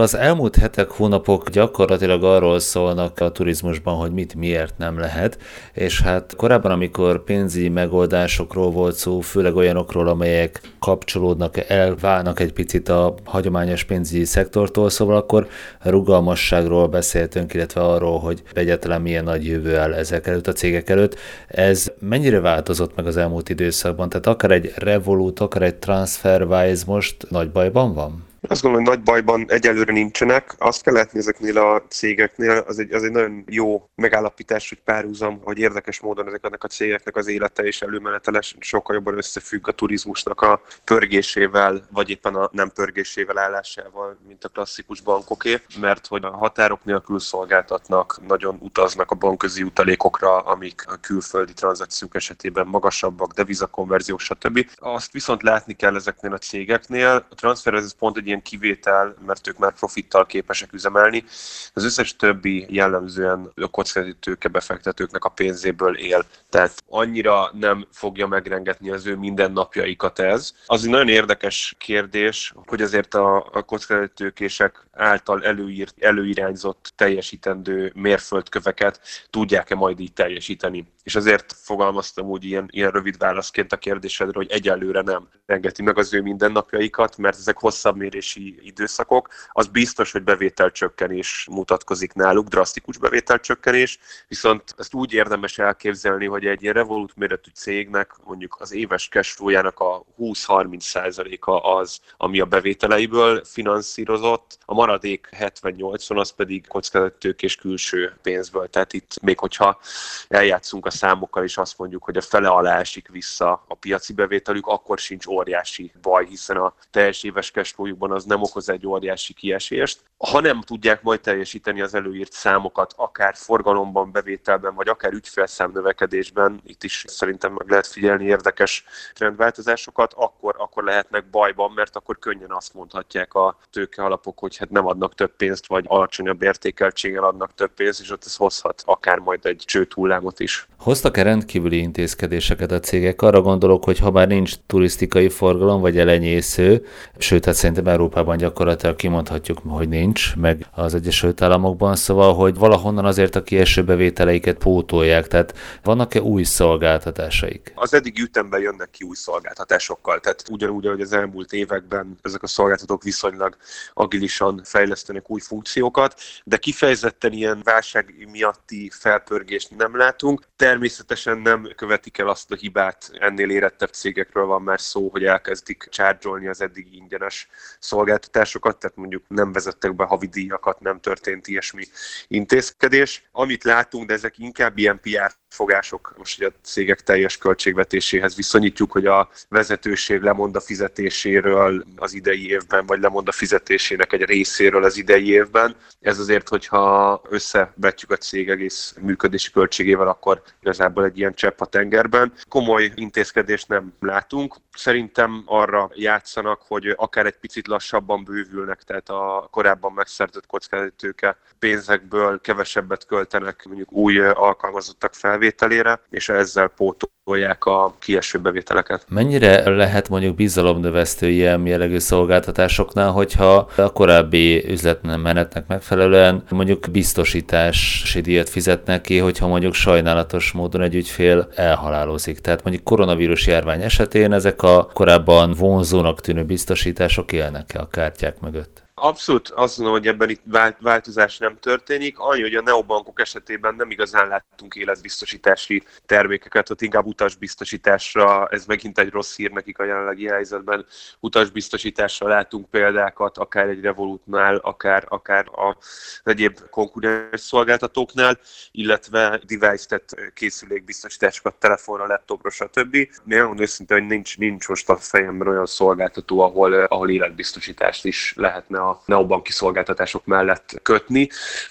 Az elmúlt hetek, hónapok gyakorlatilag arról szólnak a turizmusban, hogy mit miért nem lehet, és hát korábban, amikor pénzügyi megoldásokról volt szó, főleg olyanokról, amelyek kapcsolódnak, elválnak egy picit a hagyományos pénzügyi szektortól, szóval akkor rugalmasságról beszéltünk, illetve arról, hogy egyáltalán milyen nagy jövő áll ezek előtt, a cégek előtt. Ez mennyire változott meg az elmúlt időszakban? Tehát akár egy Revolut, akár egy TransferWise most nagy bajban van? Azt gondolom, hogy nagy bajban egyelőre nincsenek. Azt kell látni ezeknél a cégeknél, az egy, az egy nagyon jó megállapítás, hogy párhuzam, hogy érdekes módon ezeknek a cégeknek az élete és előmenetele sokkal jobban összefügg a turizmusnak a pörgésével, vagy éppen a nem pörgésével állásával, mint a klasszikus bankoké, mert hogy a határok nélkül szolgáltatnak, nagyon utaznak a bankközi utalékokra, amik a külföldi tranzakciók esetében magasabbak, devizakonverziók, stb. Azt viszont látni kell ezeknél a cégeknél. A transfer ez pont egy ilyen kivétel, mert ők már profittal képesek üzemelni. Az összes többi jellemzően a kockázati tőke befektetőknek a pénzéből él. Tehát annyira nem fogja megrengetni az ő mindennapjaikat ez. Az egy nagyon érdekes kérdés, hogy azért a, a kockázati tőkések által előírt, előirányzott teljesítendő mérföldköveket tudják-e majd így teljesíteni. És azért fogalmaztam úgy ilyen, ilyen rövid válaszként a kérdésedre, hogy egyelőre nem rengeti meg az ő mindennapjaikat, mert ezek hosszabb mérési időszakok. Az biztos, hogy bevételcsökkenés mutatkozik náluk, drasztikus bevételcsökkenés, viszont ezt úgy érdemes elképzelni, hogy egy ilyen Revolut méretű cégnek mondjuk az éves cashflow-jának a 20-30%-a az, ami a bevételeiből finanszírozott, a maradék 70-80 az pedig kockázattők külső pénzből. Tehát itt még hogyha eljátszunk a számokkal, és azt mondjuk, hogy a fele alá esik vissza a piaci bevételük, akkor sincs óriási baj, hiszen a teljes éves cashflow az nem okoz egy óriási kiesést. Ha nem tudják majd teljesíteni az előírt számokat, akár forgalomban, bevételben, vagy akár ügyfélszám növekedésben, itt is szerintem meg lehet figyelni érdekes trendváltozásokat, akkor, akkor lehetnek bajban, mert akkor könnyen azt mondhatják a tőke alapok, hogy hát nem adnak több pénzt, vagy alacsonyabb értékeltséggel adnak több pénzt, és ott ez hozhat akár majd egy csőt hullámot is. Hoztak-e rendkívüli intézkedéseket a cégek? Arra gondolok, hogy ha már nincs turisztikai forgalom, vagy elenyésző, sőt, hát szerintem Európában gyakorlatilag kimondhatjuk, hogy nincs, meg az Egyesült Államokban, szóval, hogy valahonnan azért a kieső bevételeiket pótolják, tehát vannak-e új szolgáltatásaik? Az eddig ütemben jönnek ki új szolgáltatásokkal, tehát ugyanúgy, ahogy az elmúlt években ezek a szolgáltatók viszonylag agilisan fejlesztenek új funkciókat, de kifejezetten ilyen válság miatti felpörgést nem látunk. Természetesen nem követik el azt a hibát, ennél érettebb cégekről van már szó, hogy elkezdik csárgyolni az eddigi ingyenes szolgáltatásokat, tehát mondjuk nem vezettek be havidíjakat, nem történt ilyesmi intézkedés. Amit látunk, de ezek inkább ilyen PR fogások, most hogy a cégek teljes költségvetéséhez viszonyítjuk, hogy a vezetőség lemond a fizetéséről az idei évben, vagy lemond a fizetésének egy részéről az idei évben. Ez azért, hogyha összevetjük a cég egész működési költségével, akkor igazából egy ilyen csepp a tengerben. Komoly intézkedést nem látunk. Szerintem arra játszanak, hogy akár egy picit lassabban bővülnek, tehát a korábban megszerzett kockázatőke pénzekből kevesebbet költenek mondjuk új alkalmazottak felvételére, és ezzel pótolják a kieső bevételeket. Mennyire lehet mondjuk bizalomnövesztő ilyen jellegű szolgáltatásoknál, hogyha a korábbi üzletmenetnek megfelelően mondjuk biztosítási díjat fizetnek ki, hogyha mondjuk sajnálatos módon egy ügyfél elhalálozik. Tehát mondjuk koronavírus járvány esetén ezek a korábban vonzónak tűnő biztosítások élnek-e a kártyák mögött? Abszolút azt mondom, hogy ebben itt változás nem történik. Annyi, hogy a neobankok esetében nem igazán láttunk életbiztosítási termékeket, ott inkább utasbiztosításra, ez megint egy rossz hír nekik a jelenlegi helyzetben, utasbiztosításra látunk példákat, akár egy Revolutnál, akár, akár a egyéb konkurens szolgáltatóknál, illetve device-et készülékbiztosításokat telefonra, laptopra, stb. Nagyon őszintén, hogy nincs, nincs most a fejemben olyan szolgáltató, ahol, ahol életbiztosítást is lehetne a neobanki szolgáltatások mellett kötni,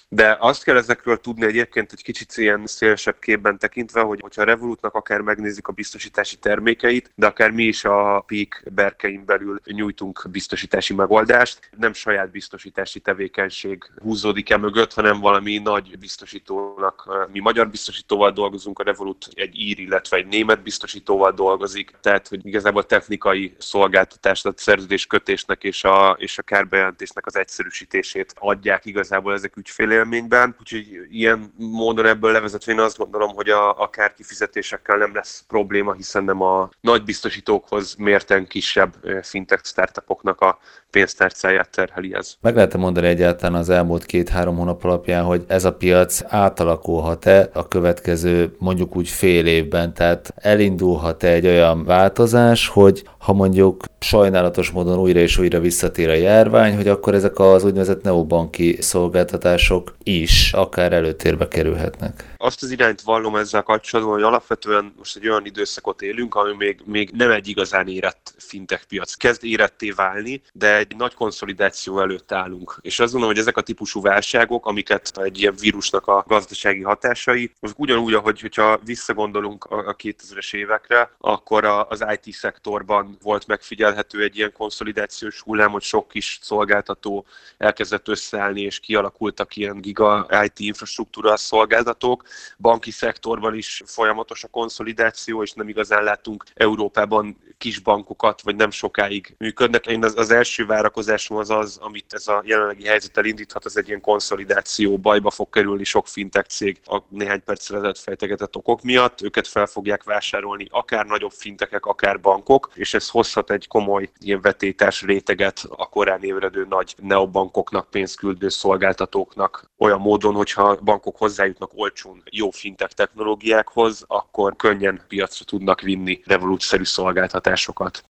de azt kell ezekről tudni egyébként egy kicsit ilyen szélesebb képben tekintve, hogy hogyha a Revolutnak akár megnézik a biztosítási termékeit, de akár mi is a Peak berkein belül nyújtunk biztosítási megoldást, nem saját biztosítási tevékenység húzódik e mögött, hanem valami nagy biztosítónak. Mi magyar biztosítóval dolgozunk, a Revolut egy ír, illetve egy német biztosítóval dolgozik, tehát hogy igazából technikai szolgáltatást, a szerződéskötésnek és a, és a kárbejelentés fizetésnek az egyszerűsítését adják igazából ezek ügyfélélményben, úgyhogy ilyen módon ebből levezetve én azt gondolom, hogy a, a kifizetésekkel nem lesz probléma, hiszen nem a nagy biztosítókhoz mérten kisebb fintech startupoknak a pénztárcáját terheli ez. Meg lehet mondani egyáltalán az elmúlt két-három hónap alapján, hogy ez a piac átalakulhat-e a következő mondjuk úgy fél évben, tehát elindulhat-e egy olyan változás, hogy ha mondjuk sajnálatos módon újra és újra visszatér a járvány, hogy akkor ezek az úgynevezett neobanki szolgáltatások is akár előtérbe kerülhetnek. Azt az irányt vallom ezzel kapcsolatban, hogy alapvetően most egy olyan időszakot élünk, ami még, még nem egy igazán érett fintech piac. Kezd éretté válni, de egy nagy konszolidáció előtt állunk. És azt gondolom, hogy ezek a típusú válságok, amiket egy ilyen vírusnak a gazdasági hatásai, az ugyanúgy, ahogy hogyha visszagondolunk a 2000-es évekre, akkor az IT szektorban volt megfigyelhető egy ilyen konszolidációs hullám, hogy sok kis szolgáltató elkezdett összeállni, és kialakultak ilyen giga IT infrastruktúra szolgáltatók. Banki szektorban is folyamatos a konszolidáció, és nem igazán látunk Európában kis bankokat, vagy nem sokáig működnek. Én az, az első várakozásom az az, amit ez a jelenlegi helyzettel indíthat, az egy ilyen konszolidáció, bajba fog kerülni sok fintech cég a néhány percre ezelőtt fejtegetett okok miatt, őket fel fogják vásárolni akár nagyobb fintekek, akár bankok, és ez hozhat egy komoly ilyen vetétás réteget a korán ébredő nagy neobankoknak, pénzküldő szolgáltatóknak. Olyan módon, hogyha bankok hozzájutnak olcsón jó fintek technológiákhoz, akkor könnyen piacra tudnak vinni revolútszerű szolgáltatásokat.